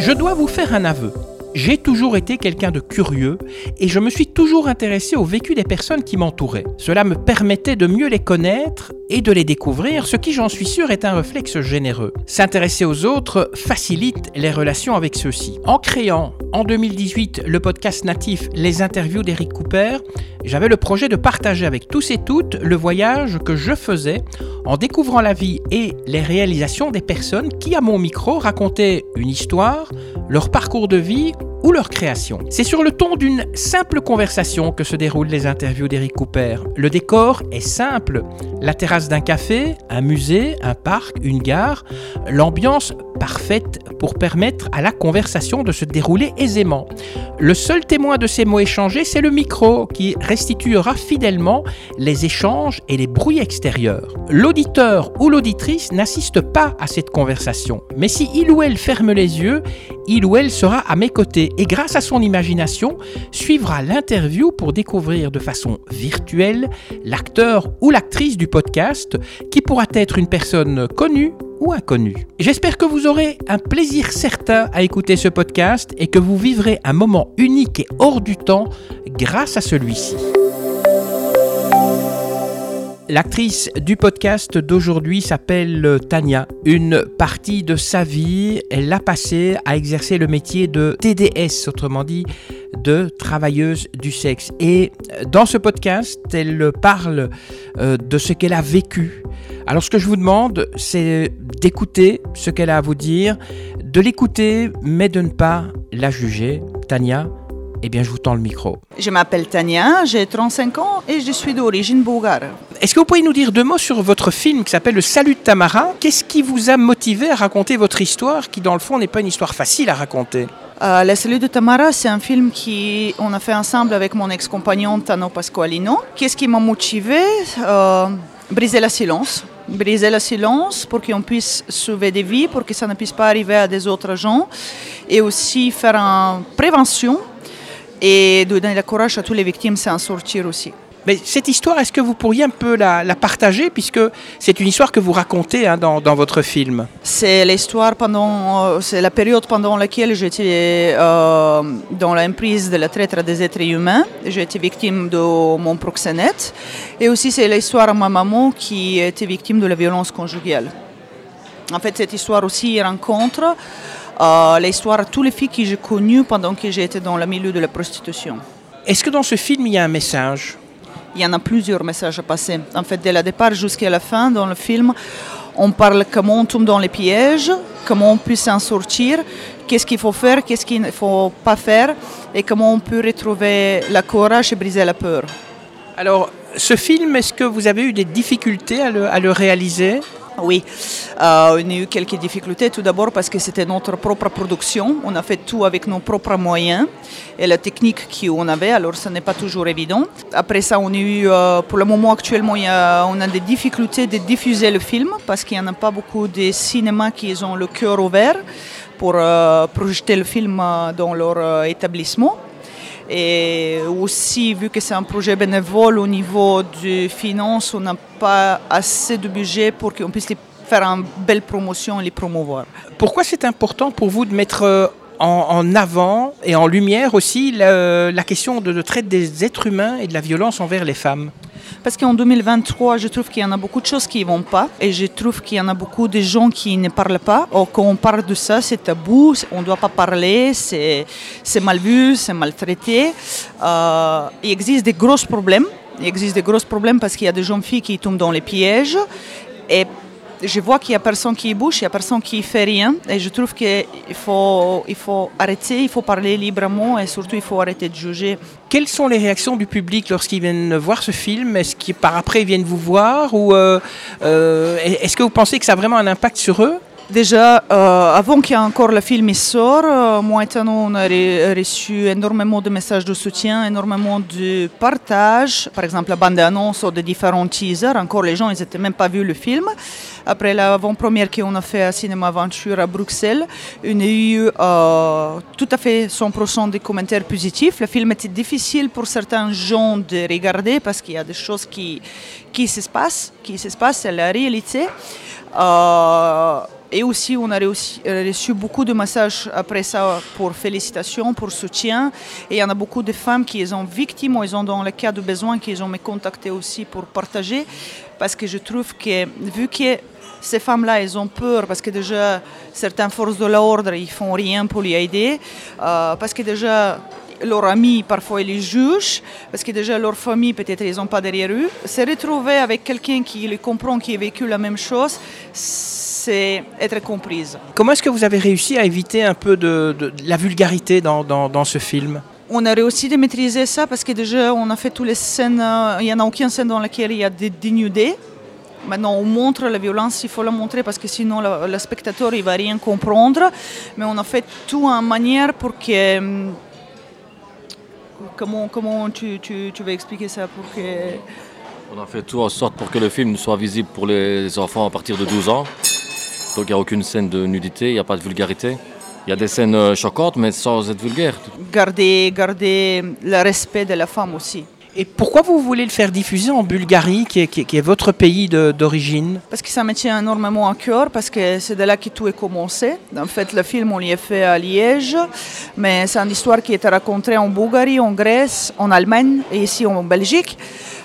Je dois vous faire un aveu. J'ai toujours été quelqu'un de curieux et je me suis toujours intéressé au vécu des personnes qui m'entouraient. Cela me permettait de mieux les connaître et de les découvrir, ce qui j'en suis sûr est un réflexe généreux. S'intéresser aux autres facilite les relations avec ceux-ci. En créant en 2018 le podcast natif Les interviews d'Eric Cooper, j'avais le projet de partager avec tous et toutes le voyage que je faisais en découvrant la vie et les réalisations des personnes qui, à mon micro, racontaient une histoire, leur parcours de vie ou leur création. C'est sur le ton d'une simple conversation que se déroulent les interviews d'Eric Cooper. Le décor est simple. La terrasse d'un café, un musée, un parc, une gare, l'ambiance parfaite pour permettre à la conversation de se dérouler aisément. Le seul témoin de ces mots échangés, c'est le micro qui restituera fidèlement les échanges et les bruits extérieurs. L'auditeur ou l'auditrice n'assiste pas à cette conversation, mais si il ou elle ferme les yeux, il ou elle sera à mes côtés et grâce à son imagination suivra l'interview pour découvrir de façon virtuelle l'acteur ou l'actrice du podcast qui pourra être une personne connue ou inconnue. J'espère que vous aurez un plaisir certain à écouter ce podcast et que vous vivrez un moment unique et hors du temps grâce à celui-ci. L'actrice du podcast d'aujourd'hui s'appelle Tania. Une partie de sa vie, elle l'a passée à exercer le métier de TDS, autrement dit de travailleuse du sexe. Et dans ce podcast, elle parle euh, de ce qu'elle a vécu. Alors ce que je vous demande, c'est d'écouter ce qu'elle a à vous dire, de l'écouter, mais de ne pas la juger. Tania, eh bien, je vous tends le micro. Je m'appelle Tania, j'ai 35 ans et je suis d'origine bulgare. Est-ce que vous pouvez nous dire deux mots sur votre film qui s'appelle Le Salut de Tamara? Qu'est-ce qui vous a motivé à raconter votre histoire qui, dans le fond, n'est pas une histoire facile à raconter? Euh, Le Salut de Tamara, c'est un film qu'on a fait ensemble avec mon ex-compagnon Tano Pasqualino. Qu'est-ce qui m'a motivé euh, Briser la silence. Briser le silence pour qu'on puisse sauver des vies, pour que ça ne puisse pas arriver à des autres gens. Et aussi faire une prévention et de donner le courage à toutes les victimes, c'est en sortir aussi. Mais cette histoire, est-ce que vous pourriez un peu la, partager, puisque c'est une histoire que vous racontez hein, dans, dans, votre film? C'est l'histoire pendant, euh, c'est la période pendant laquelle j'étais euh, dans l'emprise de la traite des êtres humains. J'ai été victime de mon proxénète. Et aussi, c'est l'histoire de ma maman qui était victime de la violence conjugale. En fait, cette histoire aussi rencontre euh, l'histoire de toutes les filles que j'ai connues pendant que j'étais dans le milieu de la prostitution. Est-ce que dans ce film, il y a un message? Il y en a plusieurs messages à passer. En fait, dès le départ jusqu'à la fin, dans le film, on parle comment on tombe dans les pièges, comment on peut s'en sortir, qu'est-ce qu'il faut faire, qu'est-ce qu'il ne faut pas faire, et comment on peut retrouver la courage et briser la peur. Alors, ce film, est-ce que vous avez eu des difficultés à le réaliser? Oui, euh, on a eu quelques difficultés. Tout d'abord parce que c'était notre propre production. On a fait tout avec nos propres moyens et la technique qu'on avait, alors ce n'est pas toujours évident. Après ça, on a eu, euh, pour le moment actuellement, on a des difficultés de diffuser le film parce qu'il n'y en a pas beaucoup de cinémas qui ont le cœur ouvert pour euh, projeter le film dans leur établissement. Et aussi, vu que c'est un projet bénévole au niveau des finances, on n'a pas assez de budget pour qu'on puisse faire une belle promotion et les promouvoir. Pourquoi c'est important pour vous de mettre euh, en, avant et en lumière aussi la, question de, de traite des êtres humains et de la violence envers les femmes? Parce qu'en 2023, je trouve qu'il y en a beaucoup de choses qui ne vont pas et je trouve qu'il y en a beaucoup de gens qui ne parlent pas. Quand on parle de ça, c'est tabou, on ne doit pas parler, c'est mal vu, c'est maltraité. Euh, il existe des gros problèmes. Il existe des gros problèmes parce qu'il y a des jeunes filles qui tombent dans les pièges. Je vois qu'il n'y a personne qui bouge, il n'y a personne qui fait rien. Et je trouve qu'il faut, arrêter, il faut parler librement et surtout il faut arrêter de juger. Quelles sont les réactions du public lorsqu'ils viennent voir ce film? Est-ce qu'ils par après viennent vous voir ou euh, euh, est-ce que vous pensez que ça a vraiment un impact sur eux? Déjà, euh, avant qu'encore le film sorte, euh, moi et on a reçu énormément de messages de soutien, énormément de partage. Par exemple, la bande-annonce de différents teasers. Encore, les gens, ils n'étaient même pas vu le film. Après l'avant-première qu'on a fait à Cinéma Aventure à Bruxelles, on a eu euh, tout à fait 100% des commentaires positifs. Le film était difficile pour certains gens de regarder parce qu'il y a des choses qui, qui se passent, qui se passent, c'est la réalité. Et aussi, on a reçu, beaucoup de messages après ça pour félicitations, pour soutien. Et il y en a beaucoup de femmes qui sont victimes ou ils ont dans le cas de besoin, qui ont me contacté aussi pour partager. Parce que je trouve que, vu que ces femmes-là, elles ont peur parce que déjà, certaines forces de l'ordre, ils font rien pour les aider. Euh, parce que déjà, leurs amis, parfois, ils les jugent, parce que déjà, leur famille, peut-être, ils n'ont pas derrière eux. Se retrouver avec quelqu'un qui les comprend, qui a vécu la même chose, c'est être comprise. Comment est-ce que vous avez réussi à éviter un peu de, de, de la vulgarité dans, dans, dans ce film? On a réussi de maîtriser ça parce que déjà on a fait toutes les scènes, il n'y en a aucune scène dans laquelle il y a des dénudés. Maintenant, on montre la violence, il faut la montrer parce que sinon le, le spectateur il va rien comprendre. Mais on a fait tout en manière pour que Comment, comment tu, tu, tu, vas expliquer ça pour que... On a fait tout en sorte pour que le film soit visible pour les enfants à partir de 12 ans. Donc il n'y a aucune scène de nudité, il n'y a pas de vulgarité. Il y a des scènes choquantes, mais sans être vulgaire. Garder, garder le respect de la femme aussi. Et pourquoi vous voulez le faire diffuser en Bulgarie, qui est, qui est, qui est votre pays d'origine? Parce que ça me tient énormément à cœur, parce que c'est de là que tout a commencé. En fait, le film, on l'y a fait à Liège, mais c'est une histoire qui a été racontée en Bulgarie, en Grèce, en Allemagne et ici en Belgique.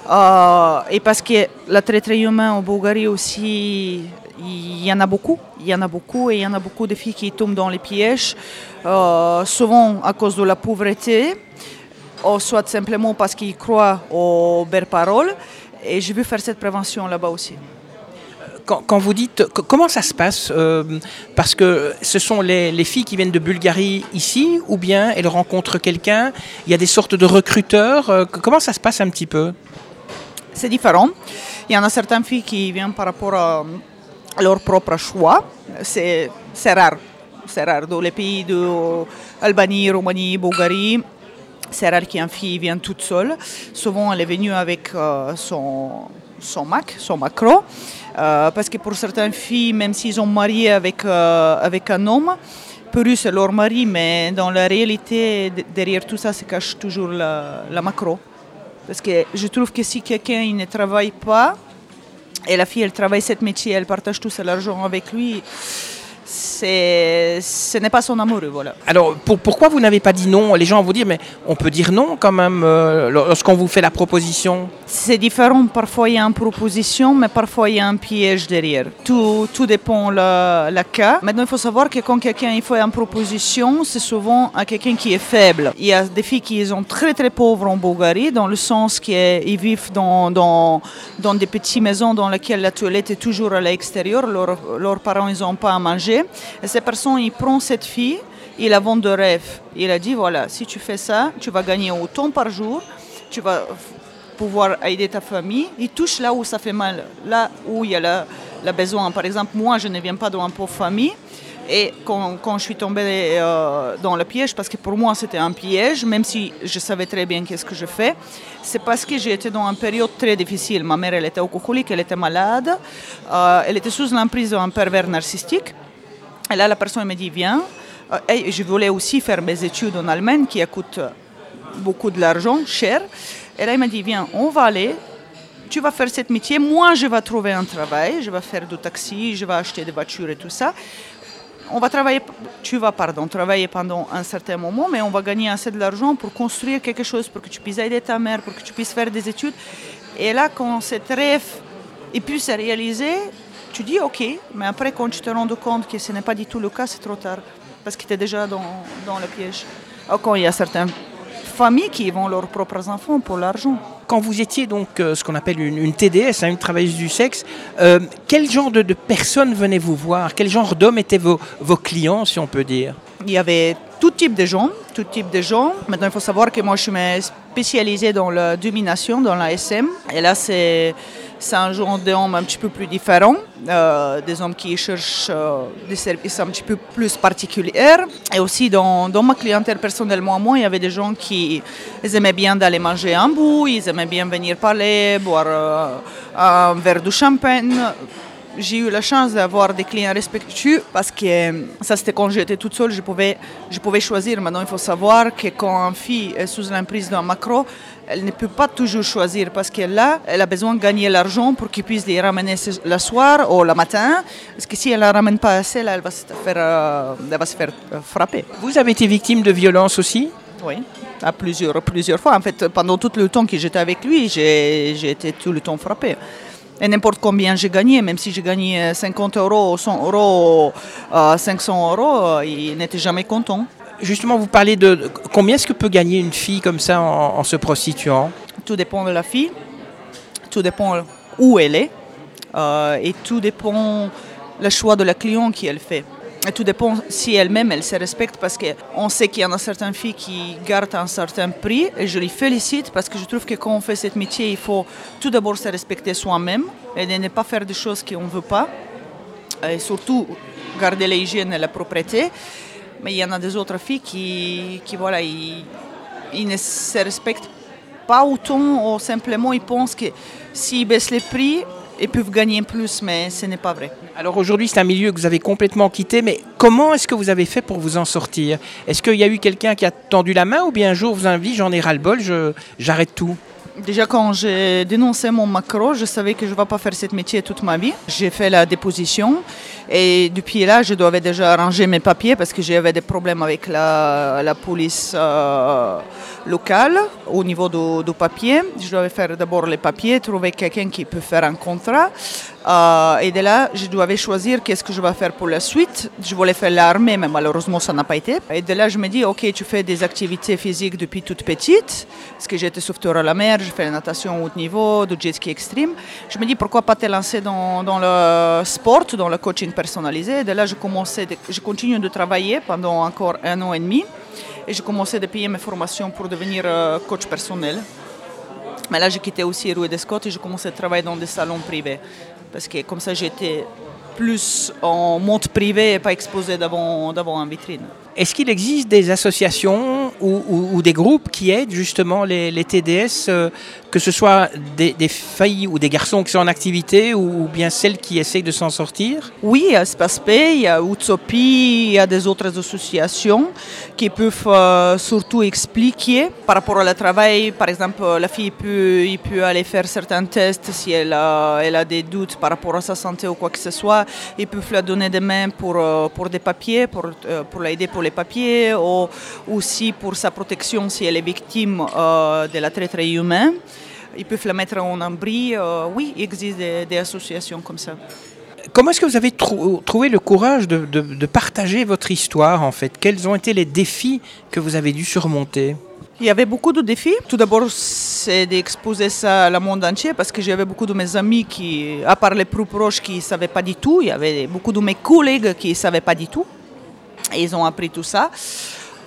Euh, et parce que le traité humain en Bulgarie aussi, il y en a beaucoup. Il y en a beaucoup et il y en a beaucoup de filles qui tombent dans les pièges, euh, souvent à cause de la pauvreté ou soit simplement parce qu'ils croient aux belles paroles. Et je veux faire cette prévention là-bas aussi. Quand, quand, vous dites, comment ça se passe euh, Parce que ce sont les, les, filles qui viennent de Bulgarie ici, ou bien elles rencontrent quelqu'un Il y a des sortes de recruteurs. Euh, comment ça se passe un petit peu? C'est différent. Il y en a certaines filles qui viennent par rapport à leur propre choix. C'est rare. C'est rare. Dans les pays d'Albanie, Roumanie, Bulgarie, c'est rare qu'une fille vienne toute seule. Souvent, elle est venue avec euh, son, son Mac, son macro. Euh, parce que pour certaines filles, même s'ils ont marié avec, euh, avec un homme, pour eux, c'est leur mari, mais dans la réalité, derrière tout ça se cache toujours la, la macro. Parce que je trouve que si quelqu'un ne travaille pas, et la fille, elle travaille cette métier, elle partage tout son argent avec lui, ce n'est pas son amoureux. Voilà. Alors, pour, pourquoi vous n'avez pas dit non? Les gens vont vous dire, mais on peut dire non quand même euh, lorsqu'on vous fait la proposition C'est différent. Parfois, il y a une proposition, mais parfois, il y a un piège derrière. Tout, tout dépend le, le cas. Maintenant, il faut savoir que quand quelqu'un fait une proposition, c'est souvent à quelqu'un qui est faible. Il y a des filles qui sont très, très pauvres en Bulgarie, dans le sens qu'ils vivent dans, dans, dans des petites maisons dans lesquelles la toilette est toujours à l'extérieur. Leurs, leurs parents, ils n'ont pas à manger. Et cette personne, il prend cette fille, il la vend de rêve. Il a dit, voilà, si tu fais ça, tu vas gagner autant par jour, tu vas pouvoir aider ta famille. Il touche là où ça fait mal, là où il y a le besoin. Par exemple, moi, je ne viens pas d'une pauvre famille. Et quand, je suis tombée euh, dans le piège, parce que pour moi c'était un piège, même si je savais très bien qu'est-ce que je fais, c'est parce que j'étais dans une période très difficile. Ma mère, elle était alcoolique, elle était malade, euh, elle était sous l'emprise d'un pervers narcissique. Et là, la personne me dit, viens. Et je voulais aussi faire mes études en Allemagne, qui coûtent beaucoup de l'argent, cher. Et là, il m'a dit, viens, on va aller. Tu vas faire ce métier. Moi, je vais trouver un travail. Je vais faire du taxi, je vais acheter des voitures et tout ça. On va travailler, tu vas, pardon, travailler pendant un certain moment, mais on va gagner assez de l'argent pour construire quelque chose, pour que tu puisses aider ta mère, pour que tu puisses faire des études. Et là, quand cet rêve est pu se réaliser, tu dis ok, mais après quand tu te rends compte que ce n'est pas du tout le cas, c'est trop tard, parce que tu es déjà dans, dans le piège. Alors, quand il y a certaines familles qui vendent leurs propres enfants pour l'argent. Quand vous étiez donc euh, ce qu'on appelle une, une TDS, hein, une travailleuse du sexe, euh, quel genre de, de, personnes venaient vous voir? Quel genre d'hommes étaient vos, vos clients, si on peut dire? Il y avait tout type de gens, tout type de gens. Maintenant, il faut savoir que moi, je suis spécialisée dans la domination, dans la SM. Et là, c'est c'est un genre d'hommes un petit peu plus différent, euh, des hommes qui cherchent euh, des services un petit peu plus particuliers. Et aussi dans, dans, ma clientèle personnellement, moi, il y avait des gens qui aimaient bien d'aller manger un bout, ils aimaient bien venir parler, boire euh, un verre de champagne. j'ai eu la chance d'avoir des clients respectueux parce que euh, ça c'était quand j'étais toute seule, je pouvais, je pouvais choisir. Maintenant il faut savoir que quand une fille est sous l'emprise d'un macro, elle ne peut pas toujours choisir parce qu'elle a, elle a besoin de gagner l'argent pour qu'il puisse les ramener le soir ou le matin. Parce que si elle ne la ramène pas assez, là, elle va se faire, euh, elle va se faire euh, frapper. Vous avez été victime de violences aussi? Oui, à plusieurs, plusieurs fois. En fait, pendant tout le temps que j'étais avec lui, j'ai été tout le temps frappée. Et n'importe combien j'ai gagné, même si j'ai gagné 50 euros, 100 euros, 500 euros, il n'était jamais content. Justement, vous parlez de combien est-ce que peut gagner une fille comme ça en, se prostituant? Tout dépend de la fille, tout dépend où elle est, euh, et tout dépend le choix de la cliente qui elle fait. Et tout dépend si elle-même, elle se respecte parce qu'on sait qu'il y en a certaines filles qui gardent un certain prix et je les félicite parce que je trouve que quand on fait ce métier, il faut tout d'abord se respecter soi-même et ne pas faire des choses qu'on ne veut pas et surtout garder l'hygiène et la propreté. Mais il y en a des autres filles qui, qui voilà, ils, ils ne se respectent pas autant ou simplement ils pensent que s'ils baissent les prix, ils peuvent gagner plus, mais ce n'est pas vrai. Alors aujourd'hui, c'est un milieu que vous avez complètement quitté, mais comment est-ce que vous avez fait pour vous en sortir? Est-ce qu'il y a eu quelqu'un qui a tendu la main ou bien un jour vous avez dit j'en ai ras-le-bol, j'arrête tout? Déjà quand j'ai dénoncé mon macro, je savais que je ne vais pas faire ce métier toute ma vie. J'ai fait la déposition et depuis là, je devais déjà arranger mes papiers parce que j'avais des problèmes avec la, police euh, locale au niveau du, papier. Je devais faire d'abord les papiers, trouver quelqu'un qui peut faire un contrat. Euh, et de là, je devais choisir qu'est-ce que je vais faire pour la suite. Je voulais faire l'armée, mais malheureusement, ça n'a pas été. Et de là, je me dis, OK, tu fais des activités physiques depuis toute petite, parce que j'étais sauveteur à la mer, je fais la natation haut niveau, du jet ski extreme. Je me dis, pourquoi pas te lancer dans le sport, dans le coaching personnalisé. Et de là, je, commençais je continue de travailler pendant encore un an et demi. Et j'ai commencé à payer mes formations pour devenir euh, coach personnel. Mais là, j'ai quitté aussi Rue des Scott et j'ai commencé à travailler dans des salons privés parce que comme ça j'étais plus en monde privé et pas exposé devant, devant une vitrine. Est-ce qu'il existe des associations ou, des groupes qui aident justement les, TDS, euh, que ce soit des, filles ou des garçons qui sont en activité ou, bien celles qui essayent de s'en sortir? Oui, il y a SpaceP, il y a Utsopi, il y a des autres associations qui peuvent euh, surtout expliquer par rapport au travail. Par exemple, la fille peut, il peut aller faire certains tests si elle a, des doutes par rapport à sa santé ou quoi que ce soit. Ils peuvent la donner des mains pour, euh, pour des papiers, pour l'aider pour les papiers, ou aussi pour sa protection si elle est victime euh, de la traite humaine. Ils peuvent la mettre en abri. Euh, oui, il existe des, associations comme ça. Comment est-ce que vous avez trouvé le courage de, de, partager votre histoire en fait? Quels ont été les défis que vous avez dû surmonter? Il y avait beaucoup de défis. Tout d'abord, c'est d'exposer ça à monde entier parce que j'avais beaucoup de mes amis qui, à part les plus proches, qui ne savaient pas du tout. Il y avait beaucoup de mes collègues qui ne savaient pas du tout. Et ils ont appris tout ça.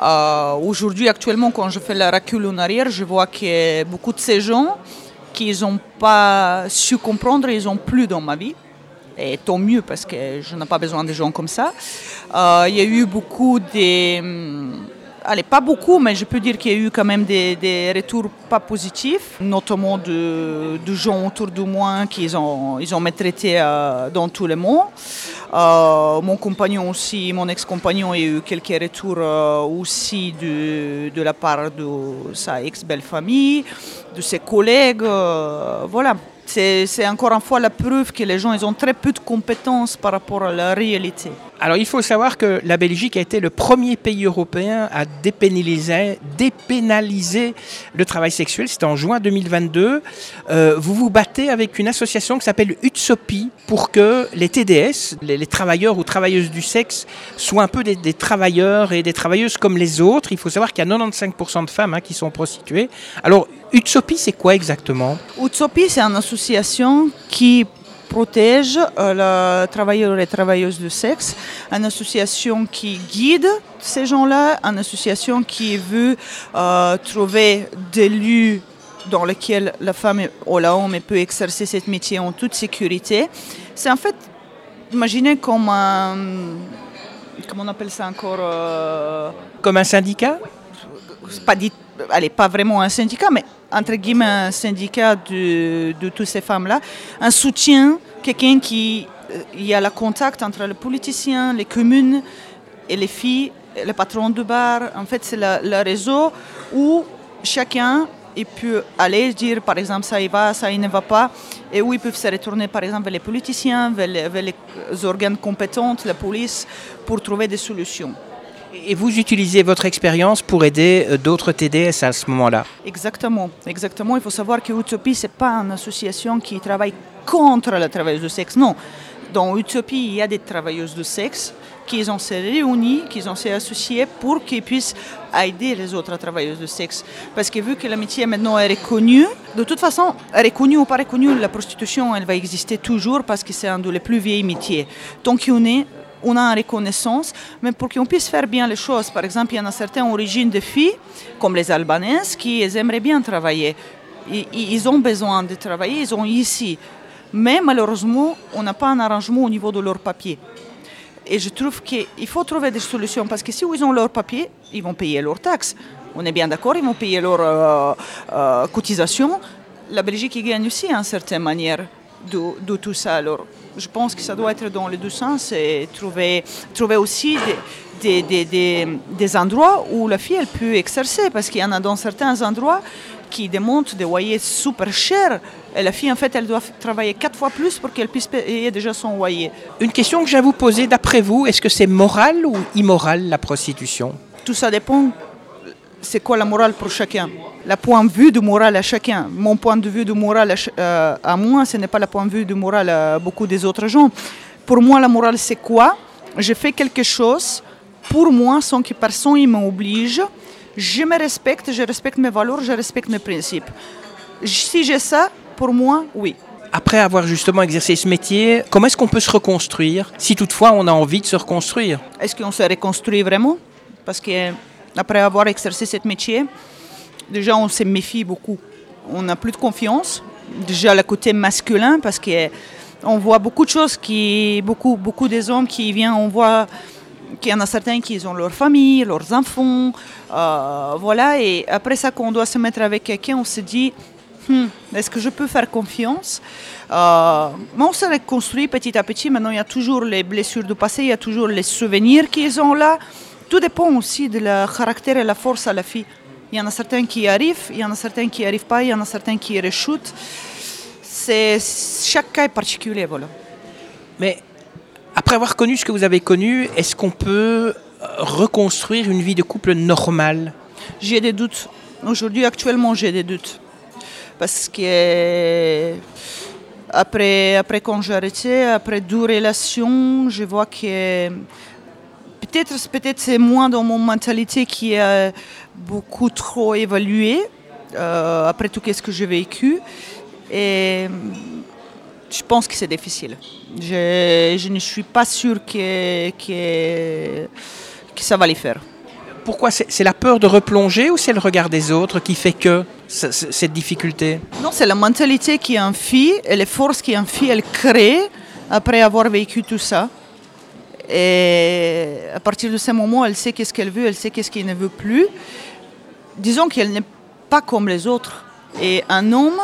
Euh, aujourd'hui, actuellement, quand je fais la recul en arrière, je vois que beaucoup de ces gens qui n'ont pas su comprendre, ils n'ont plus dans ma vie. Et tant mieux parce que je n'ai pas besoin de gens comme ça. Euh, il y a eu beaucoup de hum, allez, pas beaucoup, mais je peux dire qu'il y a eu quand même des, retours pas positifs, notamment de, gens autour de moi qui ont, ils ont maltraité euh, dans tout le monde. Euh, mon compagnon aussi, mon ex-compagnon, a eu quelques retours euh, aussi de, la part de sa ex-belle famille, de ses collègues. voilà c'est encore une fois la preuve que les gens ils ont très peu de compétences par rapport à la réalité. Alors il faut savoir que la Belgique a été le premier pays européen à dépénaliser, le travail sexuel. C'était en juin 2022. Euh, vous vous battez avec une association qui s'appelle UTSOPI pour que les TDS, les, travailleurs ou travailleuses du sexe, soient un peu des, travailleurs et des travailleuses comme les autres. Il faut savoir qu'il y a 95% de femmes hein, qui sont prostituées. Alors UTSOPI, c'est quoi exactement? UTSOPI, c'est une association qui protège euh, les travailleurs et travailleuses du sexe, une association qui guide ces gens-là, une association qui veut euh, trouver des lieux dans lesquels la femme ou l'homme peut exercer ce métier en toute sécurité. C'est en fait, imaginez comme un... Comment on appelle ça encore euh, Comme un syndicat? pas, dit, allez, pas vraiment un syndicat, mais entre guillemets un syndicat de, de toutes ces femmes-là, un soutien, quelqu'un qui il y a le contact entre les politiciens, les communes et les filles, les patrons de bar. En fait, c'est le, réseau où chacun il peut aller dire, par exemple, ça y va, ça y ne va pas, et où ils peuvent se retourner, par exemple, vers les politiciens, vers les organes compétents, la police, pour trouver des solutions. Et vous utilisez votre expérience pour aider euh, d'autres TDS à ce moment-là? Exactement, exactement. Il faut savoir que Utopie, ce n'est pas une association qui travaille contre la travailleuse de sexe. Non. Dans Utopie, il y a des travailleuses de sexe qui ont se réunis, qui ont s'est associés pour qu'ils puissent aider les autres travailleuses de sexe. Parce que vu que l'amitié maintenant est reconnue, de toute façon, reconnue ou pas reconnue, la prostitution, elle va exister toujours parce que c'est un des plus vieilles métiers. Tant qu'on est on a une reconnaissance, mais pour qu'on puisse faire bien les choses. Par exemple, il y en a certaines origines de filles, comme les Albanaises, qui aimeraient bien travailler. Ils ont besoin de travailler, ils ont ici. Mais malheureusement, on n'a pas un arrangement au niveau de leurs papiers. Et je trouve qu'il faut trouver des solutions parce que si ils ont leurs papiers, ils vont payer leurs taxes. On est bien d'accord, ils vont payer leurs euh, euh, cotisations. La Belgique gagne aussi en certaine manière de, tout ça. Alors, je pense que ça doit être dans les deux sens et trouver, trouver aussi des, des, des, des, endroits où la fille elle peut exercer parce qu'il y en a dans certains endroits qui démontrent des loyers super chers et la fille en fait elle doit travailler quatre fois plus pour qu'elle puisse payer déjà son loyer. Une question que j'ai à vous poser d'après vous, est-ce que c'est moral ou immoral la prostitution? Tout ça dépend c'est quoi la morale pour chacun? Le point de vue de morale à chacun. Mon point de vue de morale à, euh, moi, ce n'est pas le point de vue de morale à beaucoup des autres gens. Pour moi, la morale, c'est quoi? Je fais quelque chose pour moi sans que personne ne m'oblige. Je me respecte, je respecte mes valeurs, je respecte mes principes. Si j'ai ça, pour moi, oui. Après avoir justement exercé ce métier, comment est-ce qu'on peut se reconstruire si toutefois on a envie de se reconstruire? Est-ce qu'on se reconstruit vraiment? Parce que après avoir exercé ce métier, déjà on se méfie beaucoup. On n'a plus de confiance. Déjà le côté masculin, parce qu'on voit beaucoup de choses, qui, beaucoup, beaucoup des hommes qui viennent, on voit qu'il y en a certains qui ont leur famille, leurs enfants, euh, voilà. Et après ça, quand on doit se mettre avec quelqu'un, on se dit, hmm, est-ce que je peux faire confiance? Euh, on se reconstruit petit à petit. Maintenant, il y a toujours les blessures du passé, il y a toujours les souvenirs qu'ils ont là. Tout dépend aussi de la caractère et la force à la fille. Il y en a certains qui arrivent, il y en a certains qui n'y arrivent pas, il y en a certains qui rechutent. C'est, chaque cas est particulier, voilà. Mais après avoir connu ce que vous avez connu, est-ce qu'on peut reconstruire une vie de couple normale? J'ai des doutes. Aujourd'hui, actuellement, j'ai des doutes. Parce que après, après quand j'ai arrêté, après deux relations, je vois que peut-être peut-être c'est moins dans mon mentalité qui a beaucoup trop évolué euh, après tout ce que j'ai vécu et je pense que c'est difficile. Je, je, ne suis pas sûre que, que, que ça va les faire. Pourquoi C'est la peur de replonger ou c'est le regard des autres qui fait que cette difficulté? Non, c'est la mentalité qui en fille et les forces qui en fille, elle crée après avoir vécu tout ça. Et à partir de ce moment, elle sait qu'est-ce qu'elle veut, elle sait qu'est-ce qu'elle ne veut plus. Disons qu'elle n'est pas comme les autres. Et un homme,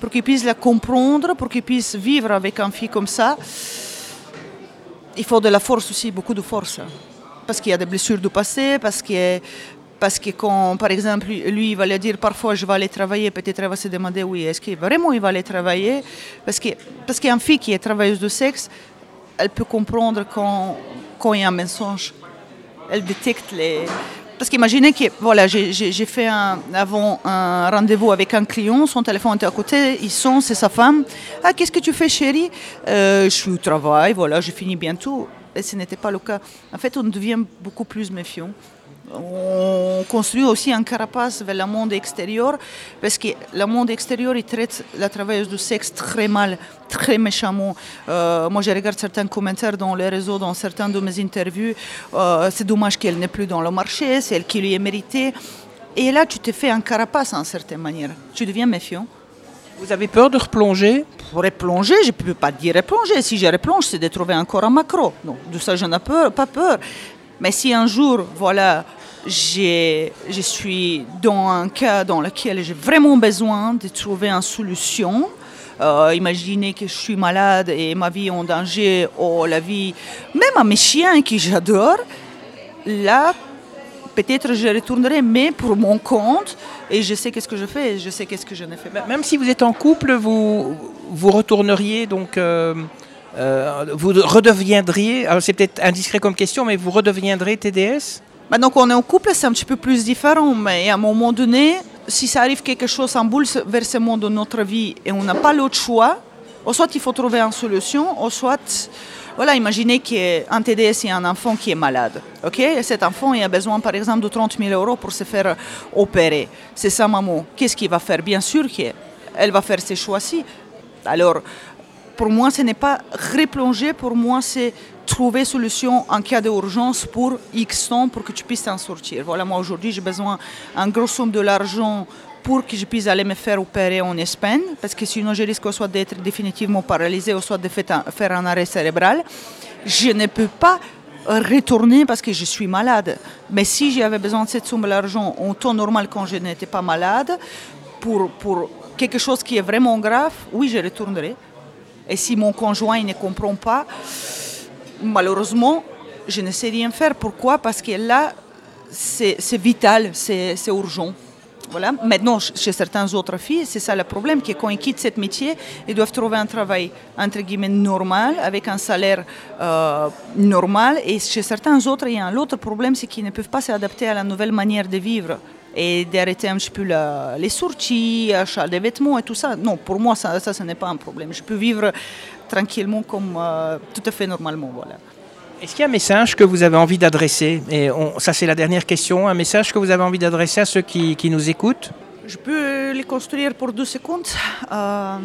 pour qu'il puisse la comprendre, pour qu'il puisse vivre avec une fille comme ça, il faut de la force aussi, beaucoup de force. Parce qu'il y a des blessures du passé, parce que, parce que quand, par exemple, lui, il va lui dire parfois je vais aller travailler, peut-être elle va se demander oui, est-ce qu'il vraiment il va aller travailler? Parce qu'une parce qu'une fille qui est travailleuse de sexe, elle peut comprendre quand, il y a un mensonge. Elle détecte les... Parce qu'imaginez que voilà, j'ai fait un, avant un rendez-vous avec un client, son téléphone était à côté, ils sont, c'est sa femme. Ah, qu'est-ce que tu fais, chérie? Euh, Je suis au travail, voilà, je finis bientôt. Et ce n'était pas le cas. En fait, on devient beaucoup plus méfiant on construit aussi un carapace vers le monde extérieur, parce que le monde extérieur, il traite la travailleuse du sexe très mal, très méchamment. Euh, moi, je regarde certains commentaires dans les réseaux, dans certains de mes interviews. Euh, c'est dommage qu'elle n'est plus dans le marché, c'est elle qui lui est méritée. Et là, tu te fais un carapace en certaine manière. Tu deviens méfiant. Vous avez peur de replonger? Pour replonger, je ne peux pas dire replonger. Si je replonge, c'est de trouver encore un macro. Non, de ça, je n'ai pas peur. Mais si un jour, voilà, je suis dans un cas dans lequel j'ai vraiment besoin de trouver une solution. Euh, imaginez que je suis malade et ma vie en danger, ou la vie, même à mes chiens que j'adore, là, peut-être je retournerai, mais pour mon compte, et je sais qu'est-ce que je fais, et je sais qu'est-ce que je ne fais pas. Même si vous êtes en couple, vous, vous retourneriez donc... Euh, euh, vous redeviendriez, alors c'est peut-être indiscret comme question, mais vous redeviendrez TDS Maintenant qu'on est en couple, c'est un petit peu plus différent, mais à un moment donné, si ça arrive quelque chose en bouleversement de notre vie et on n'a pas l'autre choix, soit il faut trouver une solution, soit, voilà, imaginez qu'un TDS et un enfant qui est malade, ok? Et Cet enfant il a besoin par exemple de 30 000 euros pour se faire opérer. C'est sa maman. Qu'est-ce qu'il va faire? Bien sûr qu'elle va faire ses choix-ci. Alors, pour moi, ce n'est pas replonger, pour moi, c'est trouver solution en cas d'urgence pour X temps pour que tu puisses t'en sortir. Voilà, moi aujourd'hui, j'ai besoin d'un gros somme de l'argent pour que je puisse aller me faire opérer en Espagne, parce que sinon je risque soit d'être définitivement paralysé ou soit de faire un arrêt cérébral. Je ne peux pas retourner parce que je suis malade. Mais si j'avais besoin de cette somme d'argent en temps normal quand je n'étais pas malade, pour, pour quelque chose qui est vraiment grave, oui, je retournerai. Et si mon conjoint ne comprend pas, malheureusement, je ne sais rien faire. Pourquoi? Parce que là, c'est vital, c'est urgent. Voilà. Maintenant, chez certaines autres filles, c'est ça le problème, que quand ils quittent ce métier, ils doivent trouver un travail, entre guillemets, normal, avec un salaire euh, normal. Et chez certains autres, il y a un autre problème, c'est qu'ils ne peuvent pas s'adapter à la nouvelle manière de vivre et d'arrêter un petit peu les sorties, achat des vêtements et tout ça. Non, pour moi, ça, ça ce n'est pas un problème. Je peux vivre tranquillement comme euh, tout à fait normalement. Voilà. Est-ce qu'il y a un message que vous avez envie d'adresser? Et ça, c'est la dernière question. Un message que vous avez envie d'adresser à ceux qui, qui, nous écoutent? Je peux les construire pour deux secondes. Euh,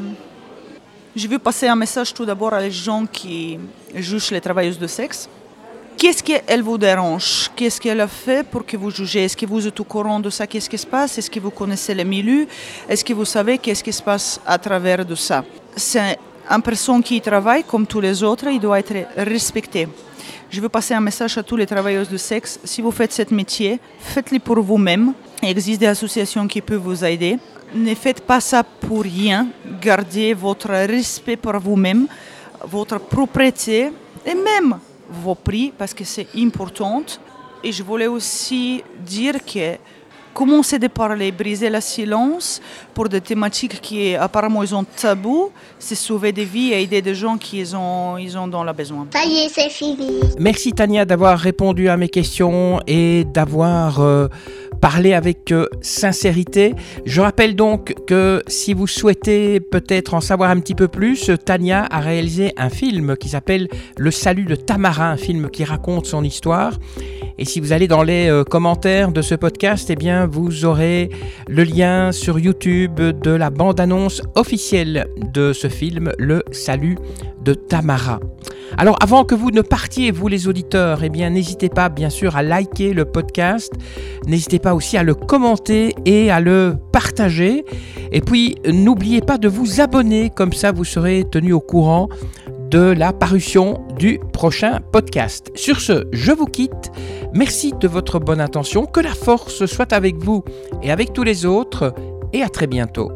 je veux passer un message tout d'abord à les gens qui jugent les travailleuses de sexe. Qu'est-ce qu'elle vous dérange? Qu'est-ce qu'elle a fait pour que vous jugez? Est-ce que vous êtes au courant de ça? Qu'est-ce qui se passe? Est-ce que vous connaissez le milieu Est-ce que vous savez qu'est-ce qui se passe à travers de ça? C'est une personne qui travaille comme tous les autres, il doit être respecté. Je veux passer un message à tous les travailleuses de sexe. Si vous faites ce métier, faites-le pour vous-même. Il existe des associations qui peuvent vous aider. Ne faites pas ça pour rien. Gardez votre respect pour vous-même, votre propriété et même vos prix parce que c'est important. Et je voulais aussi dire que commencer de parler, briser le silence pour des thématiques qui apparemment ils ont tabou, c'est sauver des vies et aider des gens qui ont, ils ont dans le besoin. Ça y est, c'est fini. Merci Tania d'avoir répondu à mes questions et d'avoir euh, parlé avec euh, sincérité. Je rappelle donc que si vous souhaitez peut-être en savoir un petit peu plus, Tania a réalisé un film qui s'appelle Le salut de Tamara, un film qui raconte son histoire. Et si vous allez dans les euh, commentaires de ce podcast, eh bien, vous aurez le lien sur YouTube de la bande-annonce officielle de ce film, Le Salut de Tamara. Alors avant que vous ne partiez, vous les auditeurs, eh bien n'hésitez pas bien sûr à liker le podcast, n'hésitez pas aussi à le commenter et à le partager. Et puis n'oubliez pas de vous abonner, comme ça vous serez tenu au courant de la parution du prochain podcast. Sur ce, je vous quitte. Merci de votre bonne attention. Que la force soit avec vous et avec tous les autres. Et à très bientôt.